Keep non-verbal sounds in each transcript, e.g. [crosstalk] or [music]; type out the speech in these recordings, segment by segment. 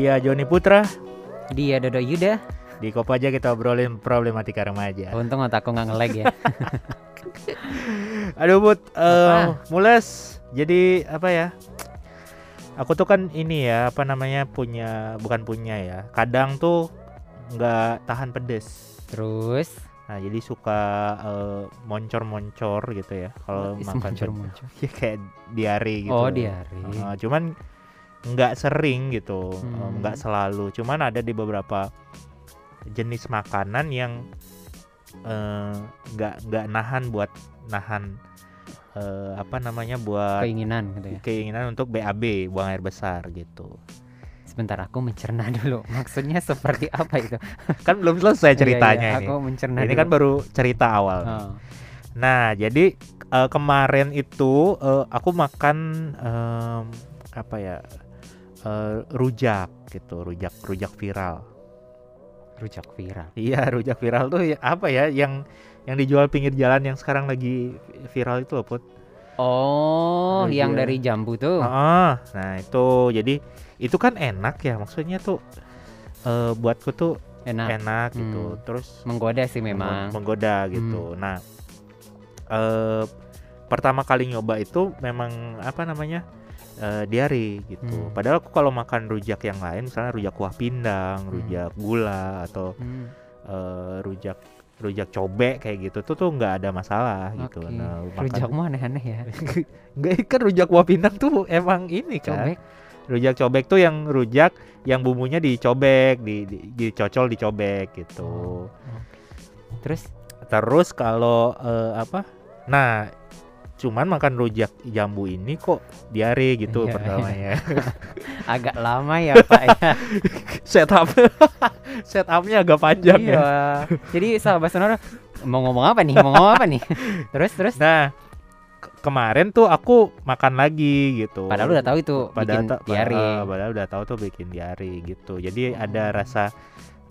Dia Joni Putra Dia Dodo Yuda. di Kopaja kita obrolin problematika remaja. Untung otakku nggak ngelag ya. [laughs] Aduh Put, eh, Apa? mules. Jadi apa ya? Aku tuh kan ini ya apa namanya punya bukan punya ya. Kadang tuh nggak tahan pedes. Terus Nah jadi suka eh, moncor-moncor gitu ya kalau makan muncul. [laughs] Ya kayak diare gitu. Oh loh. diare. Uh, cuman nggak sering gitu, uh, Hmm. nggak selalu. Cuman ada di beberapa jenis makanan yang eh, nggak nggak nahan buat nahan eh, apa namanya buat Keinginan gitu ya. keinginan untuk BAB buang air besar gitu. Sebentar aku mencerna [laughs] dulu. Maksudnya seperti apa itu? [laughs] Kan belum selesai ceritanya Iya, iya, ini. Aku mencerna Ini dulu. kan baru cerita awal. Oh. Nah, jadi eh, kemarin itu eh, aku makan em, apa ya? Eh, rujak gitu, rujak rujak viral. Rujak viral. Iya, [laughs] rujak viral tuh ya, apa ya yang yang dijual pinggir jalan yang sekarang lagi viral itu loh, Put. Oh, yang dari jambu tuh. Ah, nah itu jadi itu kan enak ya, maksudnya tuh eh, buatku tuh Enak. enak gitu. Hmm. Terus Menggoda sih memang. menggoda gitu. Nah, eh pertama kali nyoba itu memang apa namanya? Eh, diare gitu. Hmm. Padahal aku kalau makan rujak yang lain, misalnya rujak kuah pindang, Hmm. rujak gula atau Hmm. eh, rujak rujak cobek kayak gitu tuh tuh nggak ada masalah gitu. Oke. Nah, makan- Rujakmu aneh-aneh ya. [laughs] Nggak, kan rujak kuah pindang tuh emang ini kan. Cobek. Rujak cobek tuh yang rujak yang bumbunya dicobek, di, di dicocol dicobek gitu. Oh. Terus Terus kalau eh, apa? Nah, cuman makan rujak jambu ini kok diare gitu Iya, pertamanya. [laughs] agak lama ya Pak ya. [laughs] Setup [laughs] setupnya agak panjang ya. iya. Jadi sahabat sonora mau ngomong apa nih? Mau ngomong apa nih? terus terus. Nah, ke- kemarin tuh aku makan lagi gitu. Padahal udah tahu itu padahal bikin ta- diare. eh, padahal udah tahu tuh bikin diare gitu. Jadi ada Oh. rasa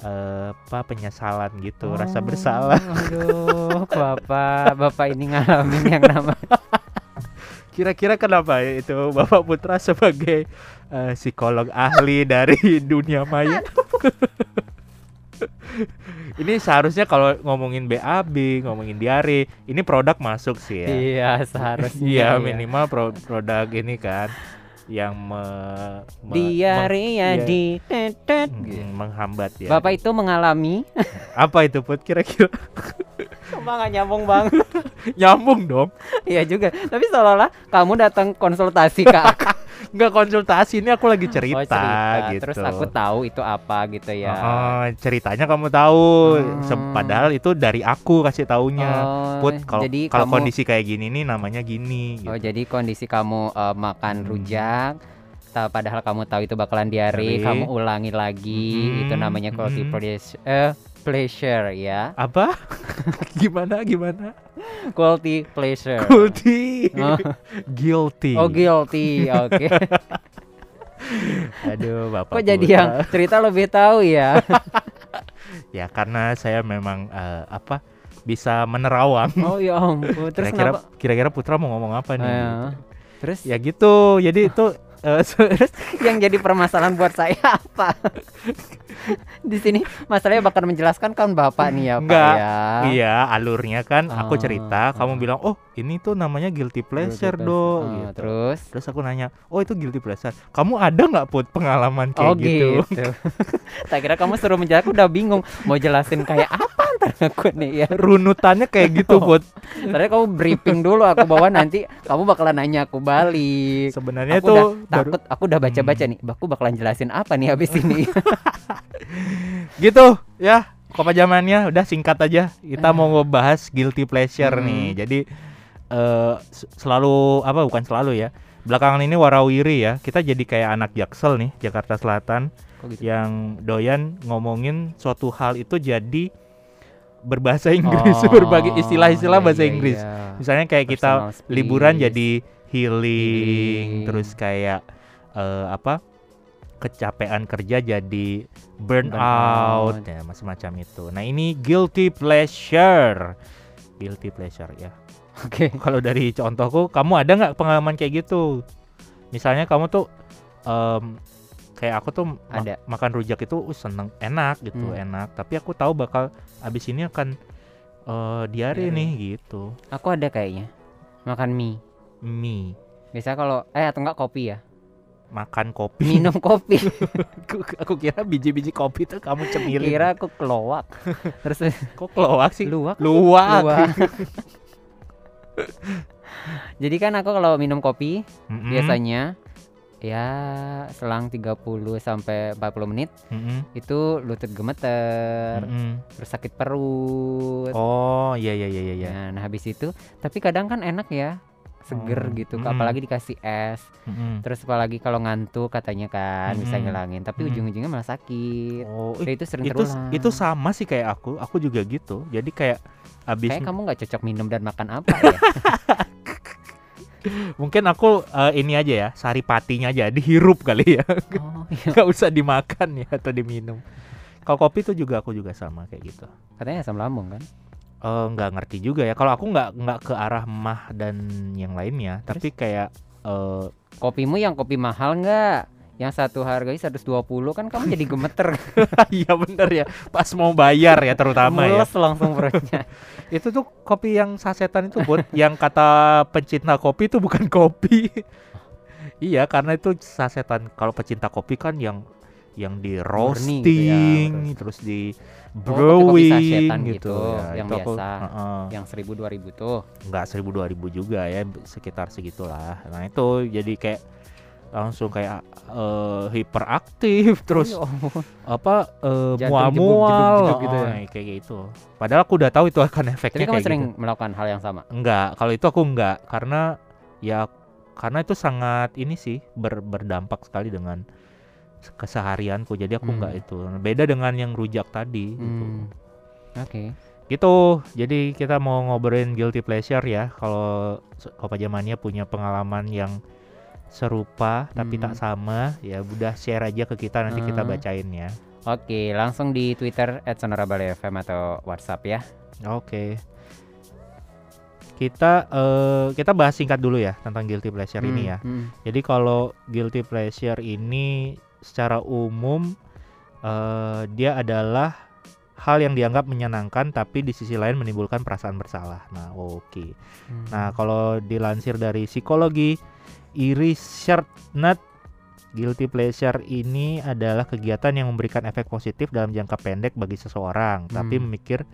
eh, apa penyesalan gitu, Oh, rasa bersalah. Aduh, [laughs] Bapak, Bapak ini ngalamin yang nama [laughs] Kira-kira kenapa ya itu Bapak Putra sebagai eh, psikolog ahli dari dunia maya? [laughs] ini seharusnya kalau ngomongin BAB, ngomongin diare, ini produk masuk sih ya. Iya, seharusnya. Iya ya. minimal pro- produk ini kan yang me- me- Diare ya iya. di tetet. meng- gitu. mm, menghambat ya. Bapak itu mengalami [laughs] Apa itu Put kira-kira? [laughs] Cuma nggak nyambung banget. [laughs] Nyambung dong. Iya juga. Tapi seolah-olah kamu datang konsultasi ke aku. Nggak konsultasi ini aku lagi cerita, Oh, cerita. gitu. Terus aku tahu itu apa gitu ya. Oh, ceritanya kamu tahu. Hmm. Padahal itu dari aku kasih taunya. Oh, Put kalau jadi kalau kamu kondisi kayak gini nih namanya gini. Oh, gitu. jadi kondisi kamu eh, makan Hmm. rujak padahal kamu tahu itu bakalan diare, kamu ulangi lagi. Mm-mm, Itu namanya quality mm-mm. pleasure, eh, pleasure ya. Apa? [laughs] gimana gimana? Quality pleasure. Guilty. Oh. Guilty. Oh, guilty. Oke. [laughs] Aduh, Bapak. Kok jadi yang cerita lebih tahu ya? [laughs] Ya karena saya memang eh, apa bisa menerawang. oh ya ampun. Terus Kira-kira kenapa? kira-kira Putra mau ngomong apa nih? Eh, gitu. terus Ya gitu. Jadi itu terus yang jadi permasalahan buat saya apa? Di sini masalahnya bakal menjelaskan kan Bapak nih ya, Pak Enggak. ya. Iya, alurnya kan aku Ah, cerita, kamu ah. bilang, "Oh, ini tuh namanya guilty pleasure, Guilty Do." pleasure. Ah, gitu. Terus Terus aku nanya, "Oh, itu guilty pleasure. Kamu ada nggak put pengalaman kayak oh gitu?" gitu. [laughs] tak kira kamu suruh menjelaskan aku udah bingung mau jelasin kayak apa ntar aku nih ya. Runutannya kayak gitu, Oh. [laughs] Put. Tadi kamu briefing dulu aku bawa nanti kamu bakalan nanya aku balik. Sebenarnya Aku tuh udah baru takut, aku udah baca-baca Hmm. nih. Aku bakalan jelasin apa nih habis ini. [laughs] gitu ya. Kopa zamannya udah singkat aja. Kita mau ngebahas guilty pleasure Hmm. nih. Jadi eh s- selalu apa bukan selalu ya. Belakangan ini warawiri ya. Kita jadi kayak anak Jaksel nih, Jakarta Selatan. Kok gitu? yang doyan ngomongin suatu hal itu jadi berbahasa Inggris [laughs] Oh, berbagai istilah-istilah iya, bahasa iya, Inggris iya. misalnya kayak kita Personal space. liburan jadi healing, Healing. terus kayak eh, apa kecapean kerja jadi burnout Burnout. ya macam-macam itu nah ini guilty pleasure guilty pleasure ya Oke. [laughs] kalau dari contohku kamu ada nggak pengalaman kayak gitu misalnya kamu tuh em, kayak aku tuh ma- Ada. makan rujak itu uh, seneng enak gitu Hmm. enak tapi aku tahu bakal abis ini akan eh, diare Diare. nih gitu Aku ada kayaknya. Makan mie. mie Biasa kalau eh atau enggak kopi ya. Makan kopi Minum [laughs] kopi. aku, aku kira biji-biji kopi tuh kamu cemilin Kira aku keloak. [laughs] Terus kok keluak sih luwak. luwak luwak. [laughs] Jadi kan aku kalau minum kopi Mm-mm, biasanya ya selang 30 sampai 40 menit mm-mm, itu lutut gemeter, mm-mm. terus sakit perut. oh iya iya iya iya Nah, nah habis itu tapi kadang kan enak ya seger Oh, gitu mm. apalagi dikasih es Mm-mm. terus apalagi kalau ngantuk katanya kan bisa Mm-mm. ngilangin tapi Mm. ujung-ujungnya malah sakit oh itu sering itu terulang itu sama sih kayak aku aku juga gitu jadi kayak abis kayak kamu nggak cocok minum dan makan apa [laughs] ya mungkin aku eh, ini aja ya sari patinya aja dihirup kali ya oh, iya. [laughs] nggak usah dimakan ya atau diminum kalau kopi tuh juga aku juga sama kayak gitu katanya asam lambung kan Eh, nggak ngerti juga ya. Kalau aku nggak nggak ke arah mah dan yang lainnya tapi kayak eh, kopimu yang kopi mahal nggak? Yang satu harganya 120 kan kamu jadi gemeter. [laughs] Iya bener ya. Pas mau bayar ya terutama ya. Mules langsung perutnya. [laughs] Itu tuh kopi yang sasetan itu buat yang kata pencinta kopi itu bukan kopi. [laughs] Iya karena itu sasetan. Kalau pecinta kopi kan yang yang di Murni gitu ya, roasting terus. terus di Oh, brewing sasetan gitu, gitu, ya, yang itu aku, biasa. heeh. yang 1000 2000 tuh nggak seribu dua ribu juga ya sekitar segitulah nah itu jadi kayak langsung kayak eh, hiperaktif [laughs] terus Oh, apa Jantung mual-mual gitu oh, ya. kayak gitu padahal aku udah tahu itu akan efeknya Tapi kamu kayak sering gitu melakukan hal yang sama. enggak kalau itu aku enggak karena ya karena itu sangat ini sih ber- berdampak sekali dengan keseharianku jadi aku Hmm. enggak itu beda dengan yang rujak tadi gitu Hmm. Oke. gitu jadi kita mau ngobrolin guilty pleasure ya kalau Kopa Jamania punya pengalaman yang serupa tapi Hmm. tak sama ya udah share aja ke kita nanti kita Hmm. bacain ya Oke, langsung di Twitter @sonorabale_fm atau WhatsApp ya. oke kita eh, kita bahas singkat dulu ya tentang guilty pleasure ini Hmm, ya hmm. jadi kalau guilty pleasure ini secara umum eh, dia adalah hal yang dianggap menyenangkan tapi di sisi lain menimbulkan perasaan bersalah. Nah, oke. Hmm. Nah, kalau dilansir dari psikologi Iris Nut guilty pleasure ini adalah kegiatan yang memberikan efek positif dalam jangka pendek bagi seseorang, tapi Hmm. memikir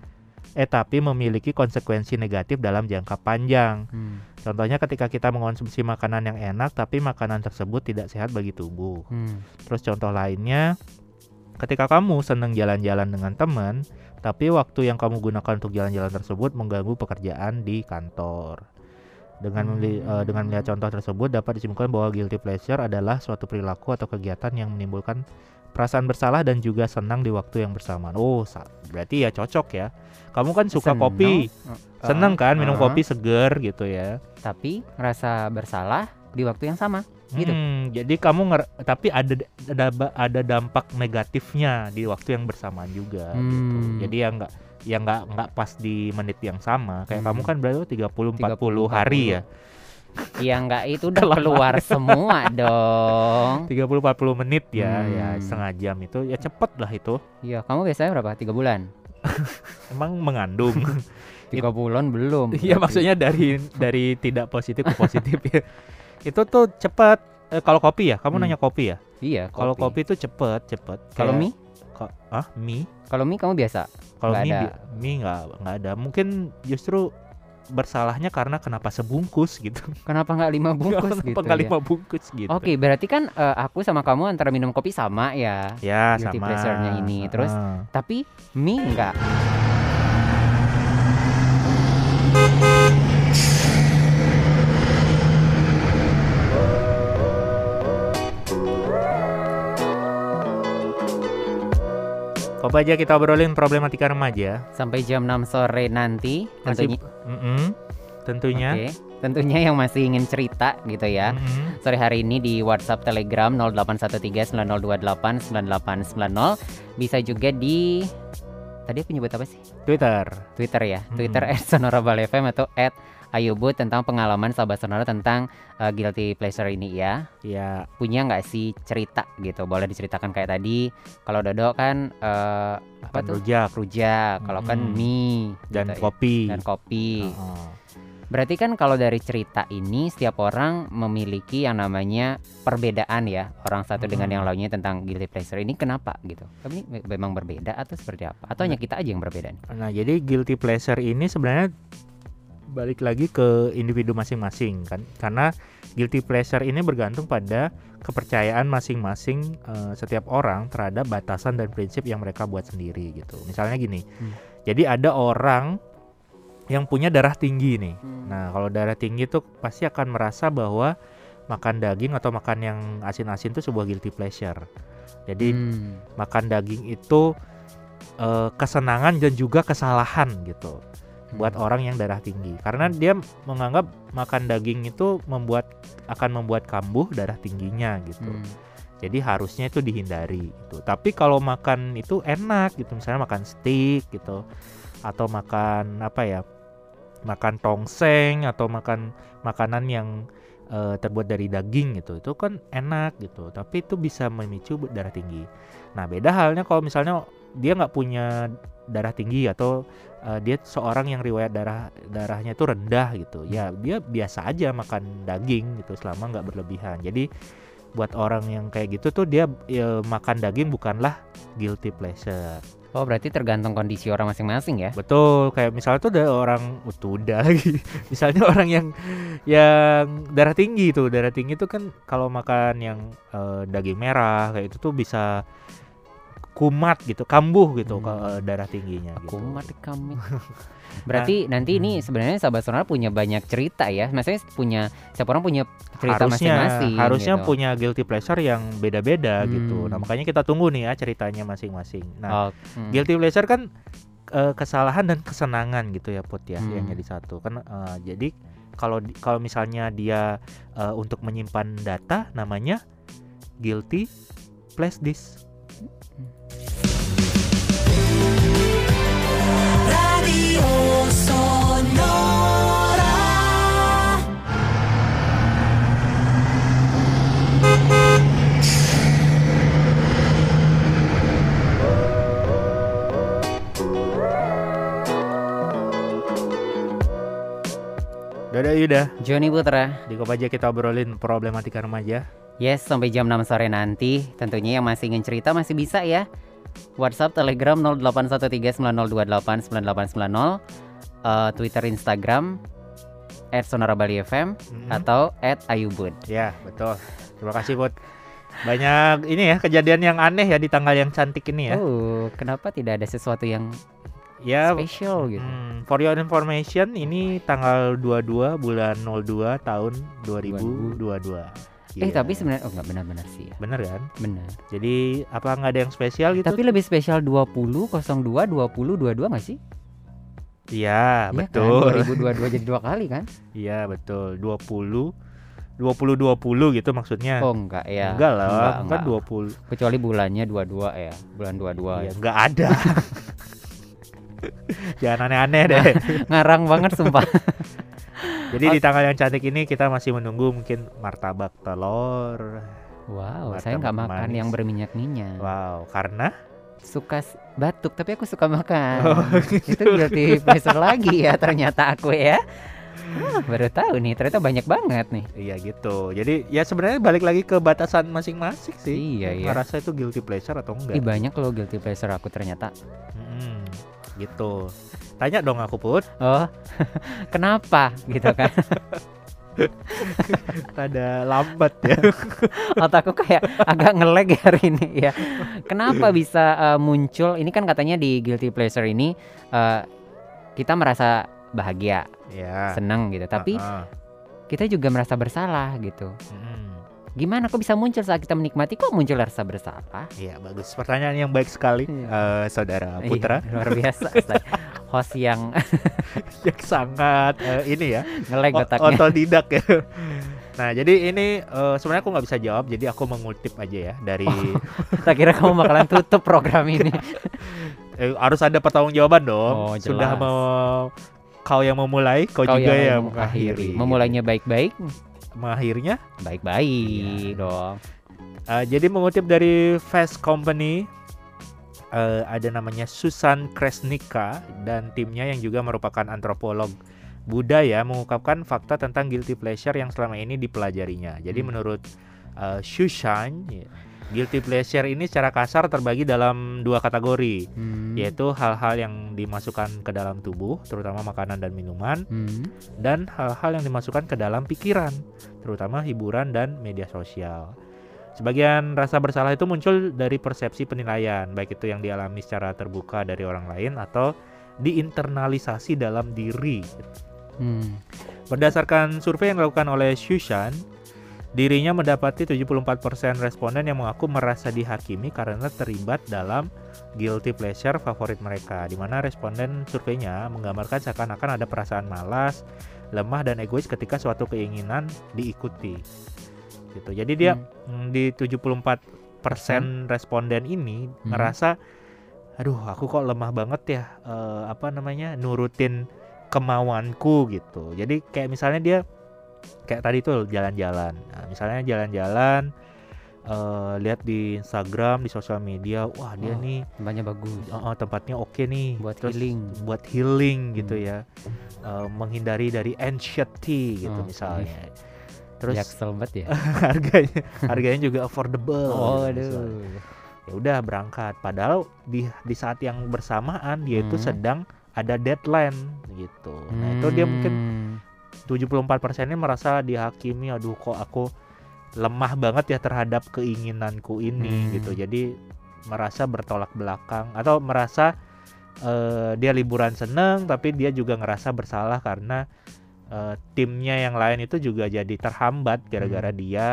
eh tapi memiliki konsekuensi negatif dalam jangka panjang. Hmm, Contohnya ketika kita mengonsumsi makanan yang enak tapi makanan tersebut tidak sehat bagi tubuh. hmm. Terus contoh lainnya, ketika kamu senang jalan-jalan dengan teman, tapi waktu yang kamu gunakan untuk jalan-jalan tersebut mengganggu pekerjaan di kantor. Dengan meli- eh, dengan melihat contoh tersebut dapat disimpulkan bahwa guilty pleasure adalah suatu perilaku atau kegiatan yang menimbulkan perasaan bersalah dan juga senang di waktu yang bersamaan. Oh, berarti ya cocok ya. Kamu kan suka Seneng. kopi, seneng kan minum uh, kopi seger gitu ya. Tapi rasa bersalah di waktu yang sama. Gitu. Hmm, jadi kamu nger- tapi ada ada ada dampak negatifnya di waktu yang bersamaan juga gitu. Hmm. Jadi ya nggak ya nggak nggak pas di menit yang sama. Kayak Hmm. kamu kan berarti 30 40 30, hari ya. Iya enggak itu udah keluar semua dong. 30 40 menit ya, ya Hmm. setengah jam itu ya cepet lah itu. Iya, kamu biasanya berapa? Tiga bulan? [laughs] Emang mengandung. [laughs] Tiga bulan belum. Iya maksudnya dari dari tidak positif ke positif ya. [laughs] Itu tuh cepet. Eh, kalau kopi ya, kamu Hmm. nanya kopi ya? Iya, Kalau kopi tuh cepet cepet. Kalau mie? Ah mie? Kalau mie kamu biasa? Kalau mie, ada. bi- mie nggak nggak ada. Mungkin justru bersalahnya karena kenapa sebungkus gitu. Kenapa nggak lima [laughs] bungkus kenapa gitu nggak ya? lima bungkus gitu. Oke, berarti kan eh, aku sama kamu antara minum kopi sama ya. Ya sama. pleasure-nya ini. Terus? Heeh. Tapi mie enggak. Coba aja kita obrolin problematika remaja. Sampai jam 6 sore nanti Masih, tentunya. Mm-mm, tentunya. Oke. Tentunya yang masih ingin cerita gitu ya. Mm-mm. Sore hari ini di WhatsApp Telegram 081390289890 bisa juga di tadi aku nyebut apa sih? Twitter. Twitter ya. Hmm. Twitter @sonorabalfm atau Ayo Bu tentang pengalaman sahabat sonora tentang uh, guilty pleasure ini ya. Ya, Punya nggak sih cerita gitu? Boleh diceritakan kayak tadi. Kalau Dodo kan uh, apa tuh? rujak Rujak. Kalau kan mie dan gitu kopi. dan kopi. Heeh. Berarti kan kalau dari cerita ini setiap orang memiliki yang namanya perbedaan ya orang satu dengan yang lainnya tentang guilty pleasure ini kenapa gitu? Tapi me- memang berbeda atau seperti apa? Atau hanya kita aja yang berbeda? nih? Nah, jadi guilty pleasure ini sebenarnya balik lagi ke individu masing-masing kan. Karena guilty pleasure ini bergantung pada kepercayaan masing-masing eh, setiap orang terhadap batasan dan prinsip yang mereka buat sendiri gitu. Misalnya gini. Hmm. Jadi ada orang yang punya darah tinggi nih. Nah, kalau darah tinggi tuh pasti akan merasa bahwa makan daging atau makan yang asin-asin itu sebuah guilty pleasure. Jadi Hmm. makan daging itu eh, kesenangan dan juga kesalahan gitu buat Hmm. orang yang darah tinggi. Karena dia menganggap makan daging itu membuat akan membuat kambuh darah tingginya gitu. Hmm. jadi harusnya itu dihindari gitu. Tapi kalau makan itu enak gitu misalnya makan steak gitu atau makan apa ya makan tongseng atau makan makanan yang eh, terbuat dari daging gitu itu kan enak gitu. Tapi itu bisa memicu darah tinggi. Nah beda halnya kalau misalnya dia nggak punya darah tinggi atau eh, dia seorang yang riwayat darah darahnya itu rendah gitu ya dia biasa aja makan daging gitu selama nggak berlebihan jadi buat orang yang kayak gitu tuh dia ya, makan daging bukanlah guilty pleasure Oh berarti tergantung kondisi orang masing-masing ya? Betul, kayak misalnya tuh ada orang udah lagi. [laughs] misalnya orang yang yang darah tinggi tuh, darah tinggi tuh kan kalau makan yang eh, daging merah kayak itu tuh bisa kumat gitu, kambuh gitu Hmm. ke eh, darah tingginya gitu. Kumat kami. [laughs] Berarti nanti ini sebenarnya sahabat sonora punya banyak cerita ya. Maksudnya punya setiap orang punya cerita harusnya masing-masing. harusnya gitu. punya guilty pleasure yang beda-beda gitu. Hmm. Nah, makanya kita tunggu nih ya ceritanya masing-masing. Nah, Oh, hmm. guilty pleasure kan eh, kesalahan dan kesenangan gitu ya Put ya yang Hmm. jadi satu kan eh, jadi kalau kalau misalnya dia eh, untuk menyimpan data namanya guilty flash disk Dadah Yuda Joni Putra. di Kopaja kita obrolin problematika remaja Yes, sampai jam 6 sore nanti. Tentunya yang masih ingin cerita masih bisa ya. WhatsApp, Telegram 081390289890, eh, Twitter, Instagram @sonorabali_fm Mm-mm. atau @ayubun. ya betul terima kasih Put banyak ini ya kejadian yang aneh ya di tanggal yang cantik ini ya Oh, kenapa tidak ada sesuatu yang ya spesial gitu? Hmm, for your information, ini tanggal 22 bulan 02 tahun 2022. Eh, Iya. tapi sebenarnya oh nggak benar-benar sih ya. bener kan? Benar. Jadi apa nggak ada yang spesial gitu? Tapi lebih spesial 20 02 20 22 nggak sih? Iya, Iya betul. Kan? 2022 jadi dua kali kan? [laughs] Iya, betul. 20 20 20 gitu maksudnya. Oh enggak ya. enggak lah, Enggak, kan enggak. 20. Kecuali bulannya 22 ya. Bulan 22 Iya, ya. enggak ada. [laughs] [laughs] Jangan aneh-aneh deh. [laughs] Ngarang banget sumpah. [laughs] Jadi di tanggal yang cantik ini kita masih menunggu mungkin martabak telur. Wow, Martabak saya nggak makan manis. yang berminyak-minyak. Wow, karena Suka batuk, tapi aku suka makan. Oh, Itu guilty pleasure lagi ya ternyata aku ya. Ah, baru tahu nih, ternyata banyak banget nih. Iya gitu. Jadi ya sebenarnya balik lagi ke batasan masing-masing sih. Iya, iya. Ngerasa itu guilty pleasure atau enggak? Ih, banyak loh guilty pleasure aku ternyata. Mm, gitu. Tanya dong aku put. Oh, [laughs] kenapa gitu kan? [laughs] Ada lambat ya. [laughs] Otakku kayak agak ngelag hari ini ya. Kenapa bisa eh, muncul? Ini kan katanya di guilty pleasure ini eh, kita merasa bahagia, ya. senang gitu. Tapi Ah, ah. kita juga merasa bersalah gitu. Mm, Gimana kok bisa muncul saat kita menikmati kok muncul rasa bersalah? Iya bagus. Pertanyaan yang baik sekali, Iya. eh, saudara Putra, Iya, luar biasa. [laughs] Host yang [laughs] yang sangat eh, ini ya, ngelag o- otaknya. otodidak ya. [laughs] Nah jadi ini eh, sebenarnya aku nggak bisa jawab, jadi aku mengutip aja ya dari Tak kira kamu bakalan tutup program ini. eh, harus ada pertanggungjawaban dong. Oh, Sudah mau kau yang memulai, kau, Kau juga yang yang mengakhiri. Memulainya baik-baik, mengakhirnya. baik-baik Iya. dong. Uh, jadi mengutip dari Fast Company uh, ada namanya Susan Kresnika dan timnya yang juga merupakan antropolog budaya mengungkapkan fakta tentang guilty pleasure yang selama ini dipelajarinya. Jadi Hmm. menurut uh, Susan, ya, guilty pleasure ini secara kasar terbagi dalam dua kategori, Hmm. yaitu hal-hal yang dimasukkan ke dalam tubuh, terutama makanan dan minuman, Hmm. dan hal-hal yang dimasukkan ke dalam pikiran, terutama hiburan dan media sosial. Sebagian rasa bersalah itu muncul dari persepsi penilaian, baik itu yang dialami secara terbuka dari orang lain atau diinternalisasi dalam diri. Hmm. Berdasarkan survei yang dilakukan oleh Shushan, dirinya mendapati 74% responden yang mengaku merasa dihakimi karena terlibat dalam guilty pleasure favorit mereka, di mana responden surveinya menggambarkan seakan-akan ada perasaan malas, lemah dan egois ketika suatu keinginan diikuti. Gitu. Jadi dia Hmm. mm, di 74% responden ini Hmm. ngerasa aduh aku kok lemah banget ya eh, apa namanya nurutin kemauanku gitu. Jadi kayak misalnya dia kayak tadi tuh jalan-jalan. Nah, misalnya jalan-jalan eh, lihat di Instagram, di sosial media, wah dia Oh, nih Tempatnya bagus. oh, oh, tempatnya oke nih Buat Terus healing. buat healing gitu Hmm. ya. Eh, menghindari dari anxiety gitu Oke. misalnya. Terus Jaksel banget ya. [laughs] harganya harganya juga affordable. Oh, gitu aduh. ya udah berangkat padahal di di saat yang bersamaan dia itu Hmm. sedang ada deadline gitu nah itu dia mungkin Hmm. 74% ini merasa dihakimi aduh kok aku lemah banget ya terhadap keinginanku ini Hmm. gitu jadi merasa bertolak belakang atau merasa eh, dia liburan seneng tapi dia juga ngerasa bersalah karena eh, timnya yang lain itu juga jadi terhambat gara-gara Hmm. dia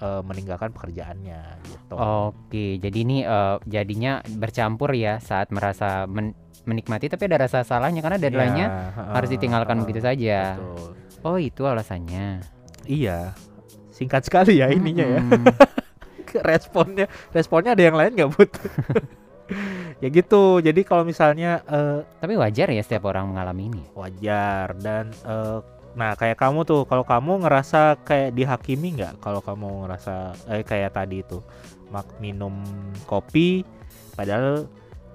eh, meninggalkan pekerjaannya gitu Oke, jadi ini eh, jadinya bercampur ya saat merasa men- menikmati tapi ada rasa salahnya karena deadline-nya Iya, heeh, harus ditinggalkan heeh, begitu saja. betul. Oh, itu alasannya. Iya, singkat sekali ya ininya ya. Mm-mm. [laughs] Responnya, responnya ada yang lain nggak but? [laughs] ya gitu. Jadi kalau misalnya eh, Tapi wajar ya setiap orang mengalami ini. wajar dan eh, nah kayak kamu tuh, kalau kamu ngerasa kayak dihakimi nggak? Kalau kamu ngerasa eh kayak tadi itu mak minum kopi, padahal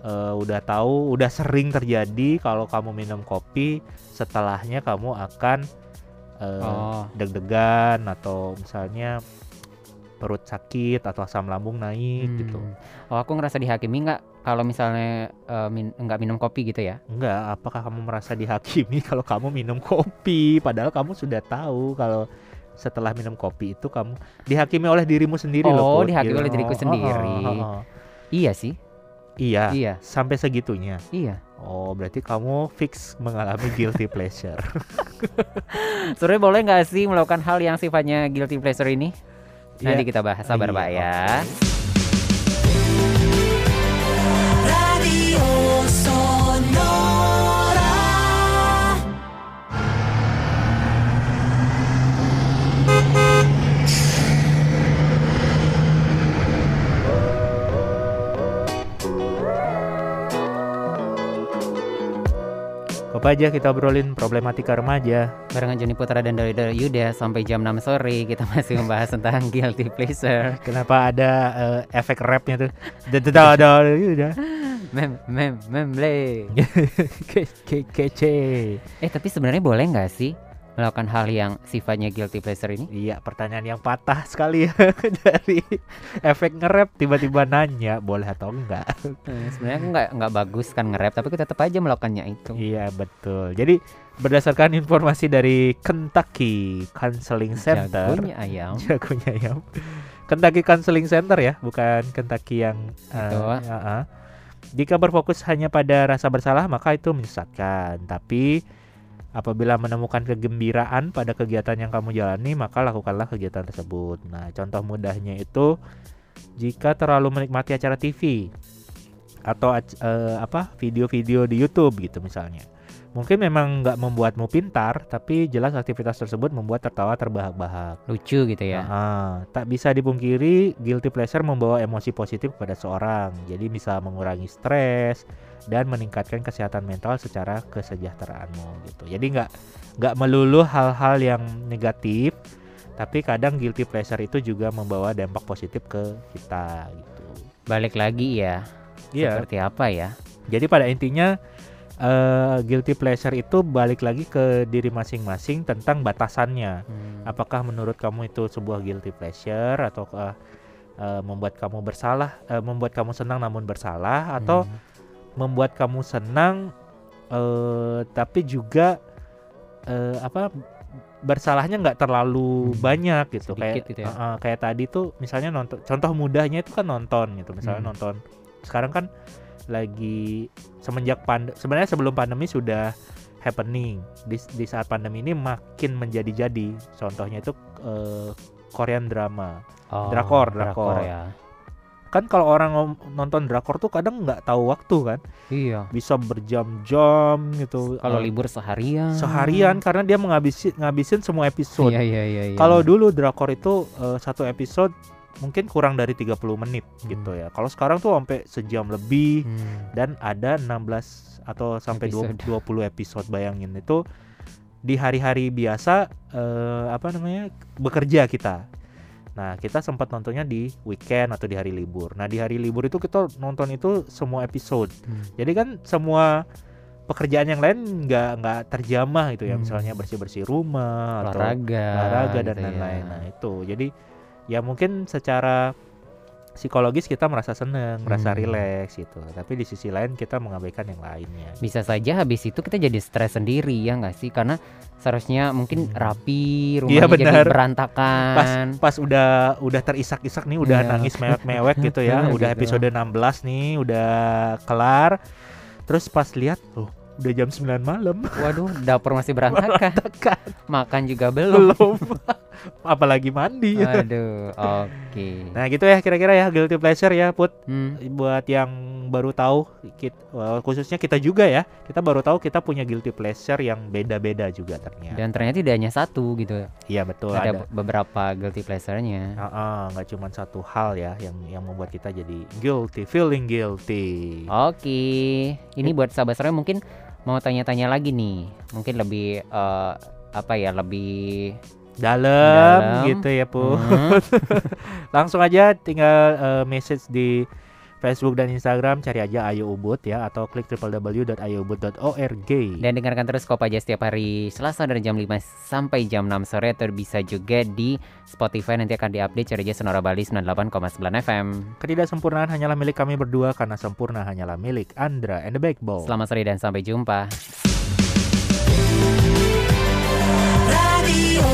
eh, udah tahu, udah sering terjadi kalau kamu minum kopi, setelahnya kamu akan eh, Oh, deg-degan atau misalnya perut sakit atau asam lambung naik hmm. gitu. Oh, aku ngerasa dihakimi nggak kalau misalnya eh, min- nggak minum kopi gitu ya? Enggak, apakah kamu merasa dihakimi [laughs] kalau kamu minum kopi padahal kamu sudah tahu kalau setelah minum kopi itu kamu dihakimi oleh dirimu sendiri loh. Oh, dihakimi Gitu. oleh diriku Oh, oh, sendiri. oh, oh. Iya sih. Iya, Iya, sampai segitunya. iya. Oh, berarti kamu fix mengalami guilty pleasure. [laughs] Sebenarnya boleh nggak sih melakukan hal yang sifatnya guilty pleasure ini? Nanti Iya. kita bahas, sabar Iya, Pak ya. Radio Apa aja kita obrolin problematika remaja. Barengan Joni Putra dan Dori Yuda sampai jam 6 sore kita [laughs] masih membahas tentang guilty pleasure. Kenapa ada eh, efek rapnya tuh? Dadah, dadah, udah. Mem mem memble. [laughs] Ke- ke- Kece. Eh tapi sebenarnya boleh nggak sih melakukan hal yang sifatnya guilty pleasure ini? Iya, pertanyaan yang patah sekali ya [laughs] dari efek nge-rap tiba-tiba nanya boleh atau enggak. Eh, sebenarnya aku nggak nggak bagus kan nge-rap tapi aku tetap aja melakukannya itu. iya, betul. Jadi berdasarkan informasi dari Kentucky Counseling Center, Jagonya ayam. [laughs] jagonya ya. Kentucky Counseling Center ya, bukan Kentucky yang eh, Itu. ya, ah. Jika berfokus hanya pada rasa bersalah, maka itu menyesatkan. Tapi apabila menemukan kegembiraan pada kegiatan yang kamu jalani, maka lakukanlah kegiatan tersebut. Nah, contoh mudahnya itu jika terlalu menikmati acara TV atau eh, apa video-video di YouTube gitu misalnya. Mungkin memang nggak membuatmu pintar, tapi jelas aktivitas tersebut membuat tertawa terbahak-bahak. Lucu gitu ya. Ah, tak bisa dipungkiri, guilty pleasure membawa emosi positif kepada seorang. Jadi bisa mengurangi stres dan meningkatkan kesehatan mental secara kesejahteraanmu gitu. Jadi nggak nggak melulu hal-hal yang negatif, tapi kadang guilty pleasure itu juga membawa dampak positif ke kita gitu. Balik lagi ya. Iya. Seperti apa ya? Jadi pada intinya eh, guilty pleasure itu balik lagi ke diri masing-masing tentang batasannya. Hmm. Apakah menurut kamu itu sebuah guilty pleasure atau eh, membuat kamu bersalah, eh, membuat kamu senang namun bersalah atau Hmm. membuat kamu senang eh, tapi juga eh, apa bersalahnya nggak terlalu Hmm. banyak gitu Sedikit kayak gitu ya. eh, kayak tadi tuh misalnya nonton contoh mudahnya itu kan nonton gitu misalnya Hmm. nonton sekarang kan lagi semenjak pand sebenarnya sebelum pandemi sudah happening di, di saat pandemi ini makin menjadi-jadi contohnya itu eh, Korean drama Oh, drakor, drakor. ya. kan kalau orang nonton drakor tuh kadang nggak tahu waktu kan Iya. bisa berjam-jam gitu Kalau Eh, libur seharian. seharian karena dia menghabisi ngabisin semua episode. Iya iya iya. iya. Kalau dulu drakor itu eh, satu episode mungkin kurang dari 30 menit Hmm. gitu ya. Kalau sekarang tuh sampai sejam lebih Hmm. dan ada 16 atau sampai dua- Episode. 20 episode bayangin itu di hari-hari biasa eh, apa namanya bekerja kita. Nah, kita sempat nontonnya di weekend atau di hari libur. Nah, di hari libur itu kita nonton itu semua episode. Hmm. Jadi kan semua pekerjaan yang lain nggak nggak terjamah gitu ya, Hmm. misalnya bersih-bersih rumah atau olahraga. olahraga dan gitu ya. lain-lain. Nah, itu. Jadi ya mungkin secara psikologis kita merasa seneng, merasa Hmm. rileks gitu. Tapi di sisi lain kita mengabaikan yang lainnya. Bisa saja habis itu kita jadi stres sendiri ya nggak sih? Karena seharusnya mungkin Hmm. rapi, Iya, rumahnya jadi benar. berantakan. Pas udah udah terisak-isak nih, udah Iya. nangis mewek-mewek gitu ya, [laughs] udah Gitu. episode 16 nih, udah kelar. Terus pas lihat, oh, udah jam 9 malam. Waduh, dapur masih berantakan. [laughs] Tekan. Makan juga belum. Belum. [laughs] Apalagi mandi. Aduh, oke. Nah, gitu ya kira-kira ya guilty pleasure ya, Put. Hmm, buat yang baru tahu kit- well, khususnya kita juga ya kita baru tahu kita punya guilty pleasure yang beda-beda juga ternyata Dan ternyata tidak hanya satu gitu. iya betul ada, ada beberapa guilty pleasure-nya. Ah, ah, nggak cuma satu hal ya yang yang membuat kita jadi guilty feeling guilty Oke, ini buat sahabat sore mungkin mau tanya-tanya lagi nih, mungkin lebih eh, apa ya, lebih dalam, gitu ya Put. Hmm. [laughs] Langsung aja tinggal uh, message di Facebook dan Instagram cari aja Ayu Ubud ya atau klik www.ayoubud.org. Dan dengarkan terus Kopaja setiap hari Selasa dari jam 5 sampai jam 6 sore atau bisa juga di Spotify nanti akan diupdate cari aja Sonora Bali 98,9 FM. Ketidaksempurnaan hanyalah milik kami berdua karena sempurna hanyalah milik Andra and the Backbone. Selamat sore dan sampai jumpa. Radio